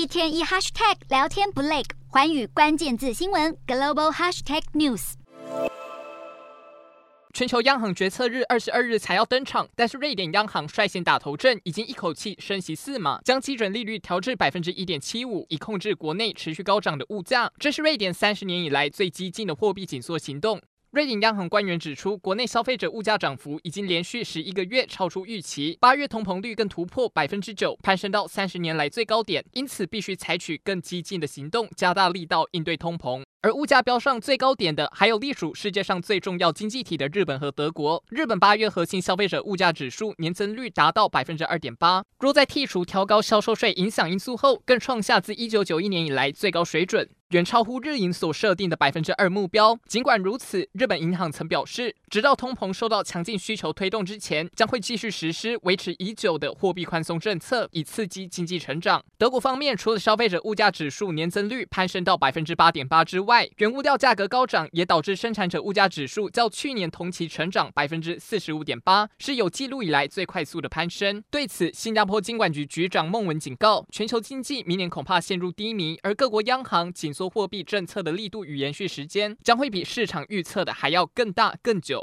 一天一 hashtag 聊天不累，寰宇关键字新闻 global hashtag news。全球央行决策日二十二日才要登场，但是瑞典央行率先打头阵，已经一口气升息四码，将基准利率调至百分之一点七五，以控制国内持续高涨的物价。这是瑞典三十年以来最激进的货币紧缩行动。瑞银央行官员指出，国内消费者物价涨幅已经连续十一个月超出预期，八月通膨率更突破百分之九，攀升到三十年来最高点，因此必须采取更激进的行动，加大力道应对通膨。而物价飙上最高点的，还有隶属世界上最重要经济体的日本和德国。日本八月核心消费者物价指数年增率达到百分之二点八，若在剔除调高销售税影响因素后，更创下自一九九一年以来最高水准。远超乎日银所设定的百分之二目标。尽管如此，日本银行曾表示，直到通膨受到强劲需求推动之前，将会继续实施维持已久的货币宽松政策，以刺激经济成长。德国方面，除了消费者物价指数年增率攀升到百分之八点八之外外，原物料价格高涨也导致生产者物价指数较去年同期成长百分之四十五点八，是有记录以来最快速的攀升。对此，新加坡金管局局长孟文警告，全球经济明年恐怕陷入低迷，而各国央行紧缩货币政策的力度与延续时间将会比市场预测的还要更大更久。